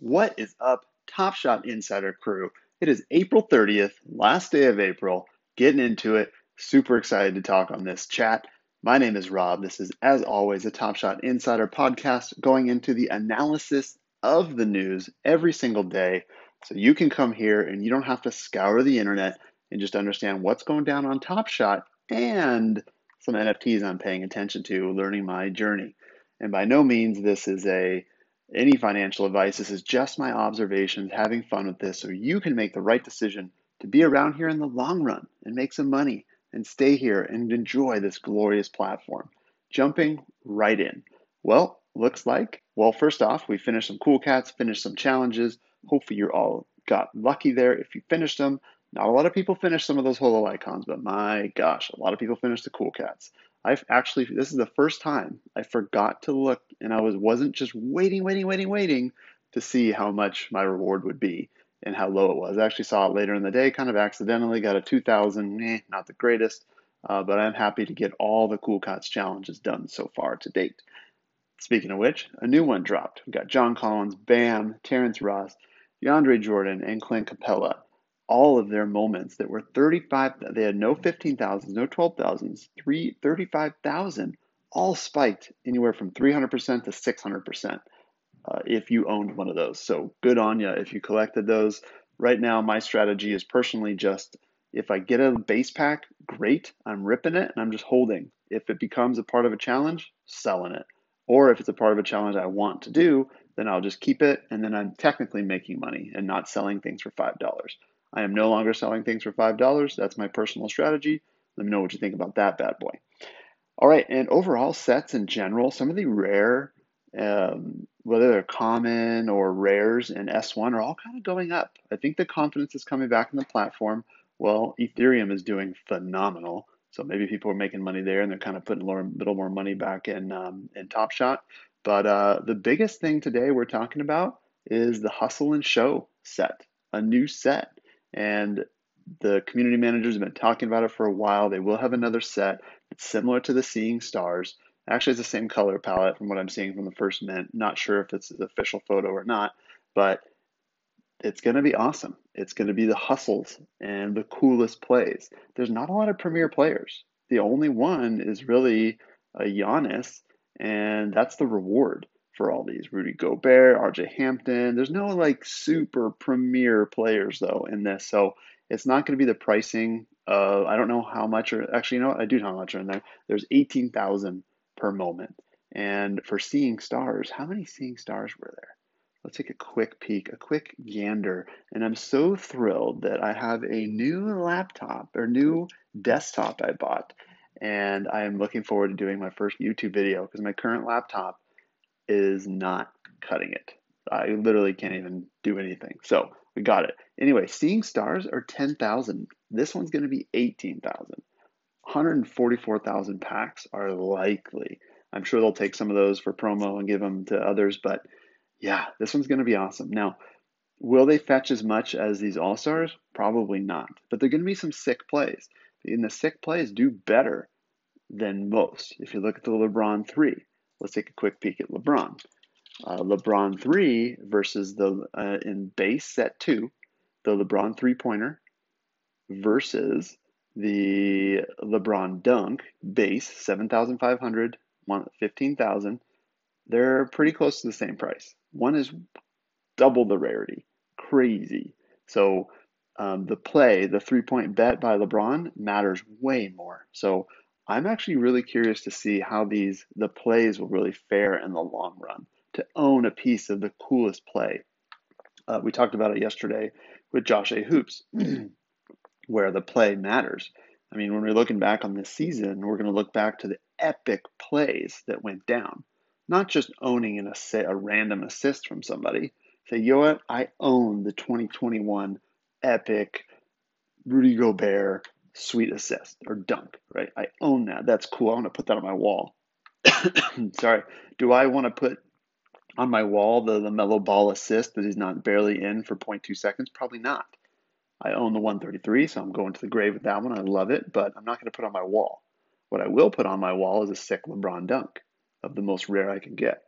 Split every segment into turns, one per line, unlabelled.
What is up, Top Shot Insider crew? It is April 30th, last day of April, getting into it. Super excited to talk on this chat. My name is Rob. This is, as always, a Top Shot Insider podcast going into the analysis of the news every single day. So you can come here and you don't have to scour the internet and just understand what's going down on Top Shot and some NFTs I'm paying attention to, learning my journey. And by no means this is a any financial advice. This is just my observations, having fun with this so you can make the right decision to be around here in the long run and make some money and stay here and enjoy this glorious platform. Jumping right in. Well, looks like, well, first off, we finished some cool cats, finished some challenges. Hopefully, you all got lucky there if you finished them. Not a lot of people finished some of those holo icons, but my gosh, a lot of people finished the cool cats. I've actually this is the first time I forgot to look and I was wasn't just waiting, waiting, waiting, waiting to see how much my reward would be and how low it was. I actually saw it later in the day, kind of accidentally, got a 2000, eh, not the greatest, uh, but I'm happy to get all the Cool Cats challenges done so far to date. Speaking of which, a new one dropped. We've got John Collins, Bam, Terrence Ross, DeAndre Jordan, and Clint Capela all of their moments that were 35 they had no 15,000s, no 12,000s, 3 35,000 all spiked anywhere from 300% to 600% uh, if you owned one of those. So good on you if you collected those. Right now my strategy is personally just if I get a base pack, great, I'm ripping it and I'm just holding. If it becomes a part of a challenge, selling it. Or if it's a part of a challenge I want to do, then I'll just keep it and then I'm technically making money and not selling things for $5. I am no longer selling things for $5. That's my personal strategy. Let me know what you think about that bad boy. All right, and overall sets in general, some of the rare, um, whether they're common or rares in S1, are all kind of going up. I think the confidence is coming back in the platform. Well, Ethereum is doing phenomenal. So maybe people are making money there and they're kind of putting a little more money back in, um, in Top Shot. But uh, the biggest thing today we're talking about is the Hustle and Show set, a new set. And the community managers have been talking about it for a while. They will have another set. It's similar to the Seeing Stars. Actually, it's the same color palette from what I'm seeing from the first mint. Not sure if it's the official photo or not, but it's going to be awesome. It's going to be the hustles and the coolest plays. There's not a lot of premier players. The only one is really a Giannis, and that's the reward for all these. Rudy Gobert, RJ Hampton. There's no like super premier players though in this. So it's not going to be the pricing of, I don't know how much, or actually, you know? I do know how much are in there. There's 18,000 per moment. And for seeing stars, how many seeing stars were there? Let's take a quick peek, a quick gander. And I'm so thrilled that I have a new laptop or new desktop I bought. And I am looking forward to doing my first YouTube video because my current laptop is not cutting it. I literally can't even do anything. So we got it. Anyway, seeing stars are 10,000. This one's going to be 18,000. 144,000 packs are likely. I'm sure they'll take some of those for promo and give them to others, but yeah, this one's going to be awesome. Now, will they fetch as much as these All Stars? Probably not, but they're going to be some sick plays. And the sick plays do better than most. If you look at the LeBron 3, Let's take a quick peek at LeBron. Uh, LeBron 3 versus the, uh, in base set 2, the LeBron three pointer versus the LeBron dunk base 7,500, 15,000. They're pretty close to the same price. One is double the rarity. Crazy. So um, the play, the three point bet by LeBron matters way more. So I'm actually really curious to see how these the plays will really fare in the long run to own a piece of the coolest play. Uh, we talked about it yesterday with Josh A. Hoops, where the play matters. I mean, when we're looking back on this season, we're going to look back to the epic plays that went down, not just owning an assi- a random assist from somebody. Say, you know what? I own the 2021 epic Rudy Gobert sweet assist or dunk, right? I own that. That's cool. I want to put that on my wall. Sorry. Do I want to put on my wall the, the LaMelo Ball assist that is not barely in for 0.2 seconds? Probably not. I own the 133, so I'm going to the grave with that one. I love it, but I'm not going to put on my wall. What I will put on my wall is a sick LeBron dunk of the most rare I can get,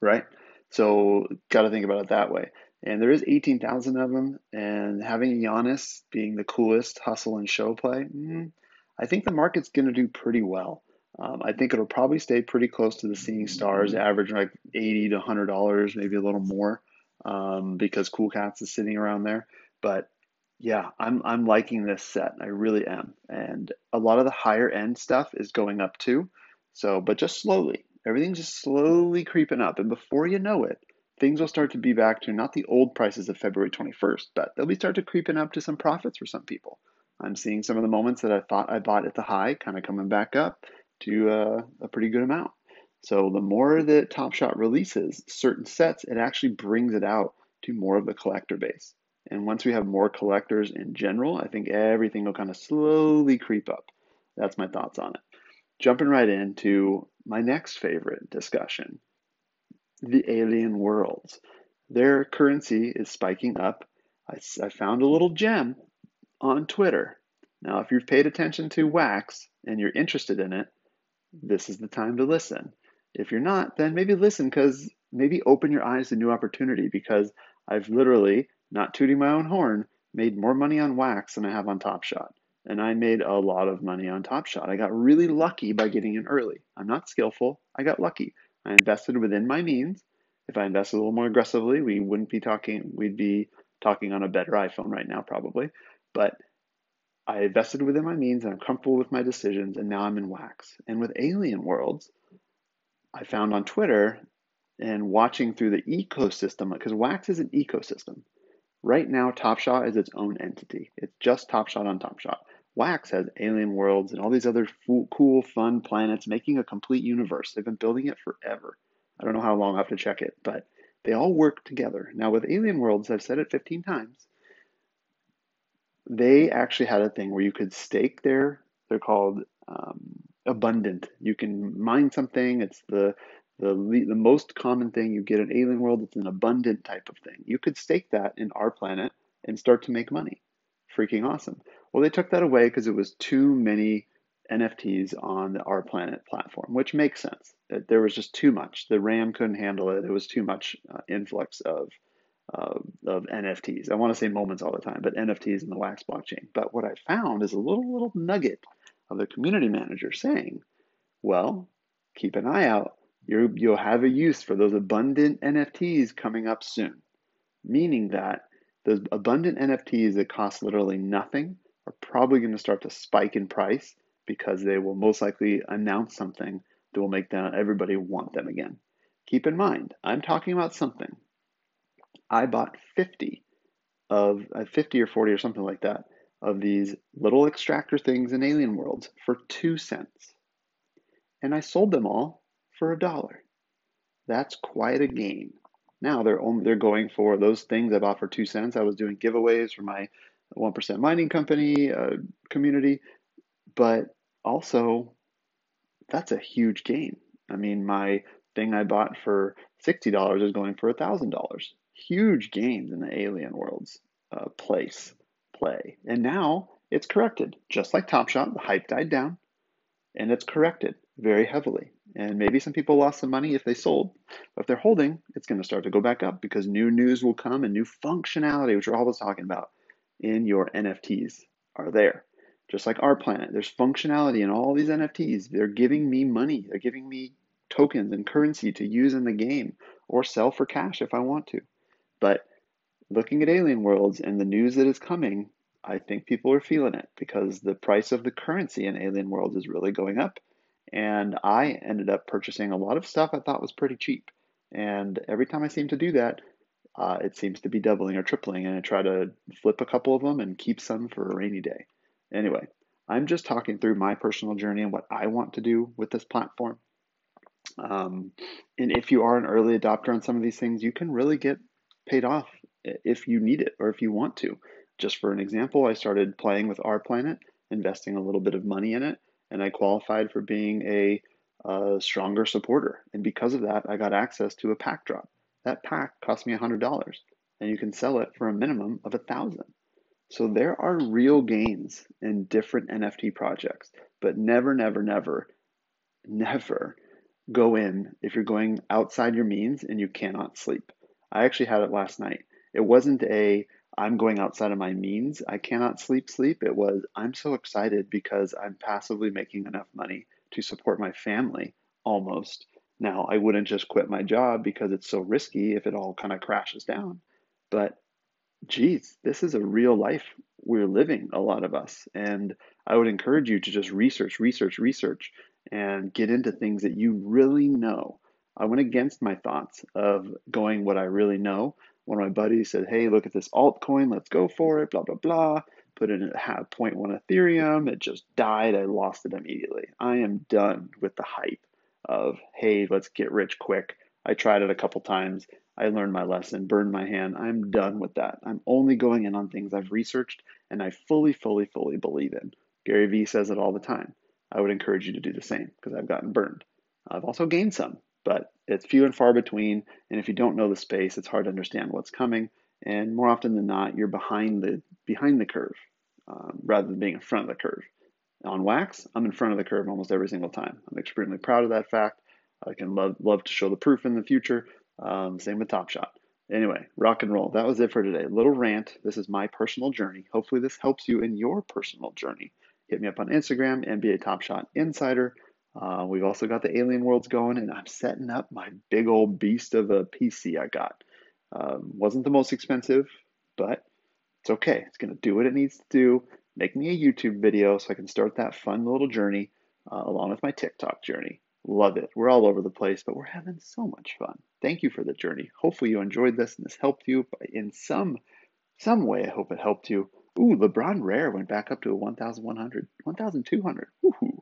right? So got to think about it that way. And there is 18,000 of them, and having Giannis being the coolest hustle and show play, mm, I think the market's going to do pretty well. Um, I think it'll probably stay pretty close to the Seeing Stars average, like 80 to 100 dollars, maybe a little more, um, because Cool Cats is sitting around there. But yeah, I'm I'm liking this set. I really am. And a lot of the higher end stuff is going up too. So, but just slowly. Everything's just slowly creeping up. And before you know it, things will start to be back to not the old prices of February 21st, but they'll be start to creeping up to some profits for some people. I'm seeing some of the moments that I thought I bought at the high kind of coming back up to uh, a pretty good amount. So the more that Top Shot releases certain sets, it actually brings it out to more of the collector base. And once we have more collectors in general, I think everything will kind of slowly creep up. That's my thoughts on it. Jumping right into my next favorite discussion the alien worlds. Their currency is spiking up. I, I found a little gem on Twitter. Now, if you've paid attention to Wax and you're interested in it, this is the time to listen. If you're not, then maybe listen because maybe open your eyes to new opportunity because I've literally not tooting my own horn, made more money on wax than I have on Top Shot. And I made a lot of money on Top Shot. I got really lucky by getting in early. I'm not skillful. I got lucky. I invested within my means. If I invested a little more aggressively, we wouldn't be talking, we'd be talking on a better iPhone right now, probably. But I invested within my means and I'm comfortable with my decisions, and now I'm in wax. And with Alien Worlds, I found on Twitter and watching through the ecosystem, because wax is an ecosystem. Right now, Top Shot is its own entity. It's just Top Shot on Top Shot. Wax has alien worlds and all these other cool, fun planets, making a complete universe. They've been building it forever. I don't know how long I have to check it, but they all work together. Now, with Alien Worlds, I've said it 15 times, they actually had a thing where you could stake their, they're called um, abundant. You can mine something, it's the the, the most common thing you get in Alien World, it's an abundant type of thing. You could stake that in our planet and start to make money. Freaking awesome. Well, they took that away because it was too many NFTs on the Our Planet platform, which makes sense. There was just too much. The RAM couldn't handle it. It was too much uh, influx of uh, of NFTs. I want to say moments all the time, but NFTs in the Wax blockchain. But what I found is a little little nugget of the community manager saying, "Well, keep an eye out you you'll have a use for those abundant NFTs coming up soon. Meaning that those abundant NFTs that cost literally nothing are probably going to start to spike in price because they will most likely announce something that will make them, everybody want them again. Keep in mind, I'm talking about something. I bought 50 of uh, 50 or 40 or something like that of these little extractor things in Alien Worlds for 2 cents. And I sold them all for a dollar. That's quite a gain. Now they're only, they're going for those things I bought for two cents. I was doing giveaways for my one percent mining company uh, community, but also that's a huge gain. I mean, my thing I bought for sixty dollars is going for a thousand dollars. Huge gains in the Alien Worlds uh, place play, and now it's corrected. Just like Top Shot, the hype died down, and it's corrected very heavily. And maybe some people lost some money if they sold. But if they're holding, it's going to start to go back up because new news will come and new functionality, which we're always talking about, in your NFTs are there. Just like our planet, there's functionality in all these NFTs. They're giving me money, they're giving me tokens and currency to use in the game or sell for cash if I want to. But looking at Alien Worlds and the news that is coming, I think people are feeling it because the price of the currency in Alien Worlds is really going up and I ended up purchasing a lot of stuff I thought was pretty cheap. And every time I seem to do that, uh, it seems to be doubling or tripling. And I try to flip a couple of them and keep some for a rainy day. Anyway, I'm just talking through my personal journey and what I want to do with this platform. Um, and if you are an early adopter on some of these things, you can really get paid off if you need it or if you want to. Just for an example, I started playing with Our Planet, investing a little bit of money in it, and I qualified for being a, a stronger supporter. And because of that, I got access to a pack drop. That pack cost me $100, and you can sell it for a minimum of a 1000 So there are real gains in different NFT projects, but never, never, never, never go in if you're going outside your means and you cannot sleep. I actually had it last night. It wasn't a I'm going outside of my means. I cannot sleep sleep. It was I'm so excited because I'm passively making enough money to support my family almost. Now, I wouldn't just quit my job because it's so risky if it all kind of crashes down. But geez, this is a real life we're living, a lot of us. And I would encourage you to just research, research, research, and get into things that you really know. I went against my thoughts of going what I really know. One of my buddies said, Hey, look at this altcoin, let's go for it, blah, blah, blah. Put it at 0.1 Ethereum. It just died. I lost it immediately. I am done with the hype of, Hey, let's get rich quick. I tried it a couple times. I learned my lesson, burned my hand. I'm done with that. I'm only going in on things I've researched and I fully, fully, fully believe in. Gary Vee says it all the time. I would encourage you to do the same because I've gotten burned. I've also gained some, but it's few and far between. And if you don't know the space, it's hard to understand what's coming. And more often than not, you're behind the behind the curve um, rather than being in front of the curve. On wax, I'm in front of the curve almost every single time. I'm extremely proud of that fact. I can love love to show the proof in the future, um, same with Top Shot. Anyway, rock and roll. That was it for today. Little rant. This is my personal journey. Hopefully, this helps you in your personal journey. Hit me up on Instagram, NBA Top Shot Insider. Uh, we've also got the Alien Worlds going, and I'm setting up my big old beast of a PC I got. Um, wasn't the most expensive, but it's okay. It's going to do what it needs to do. Make me a YouTube video so I can start that fun little journey uh, along with my TikTok journey. Love it. We're all over the place, but we're having so much fun. Thank you for the journey. Hopefully you enjoyed this and this helped you in some some way. I hope it helped you. Ooh, LeBron Rare went back up to a 1,100, 1,200. Woohoo.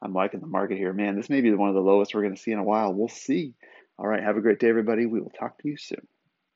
I'm liking the market here. Man, this may be one of the lowest we're going to see in a while. We'll see. All right. Have a great day, everybody. We will talk to you soon.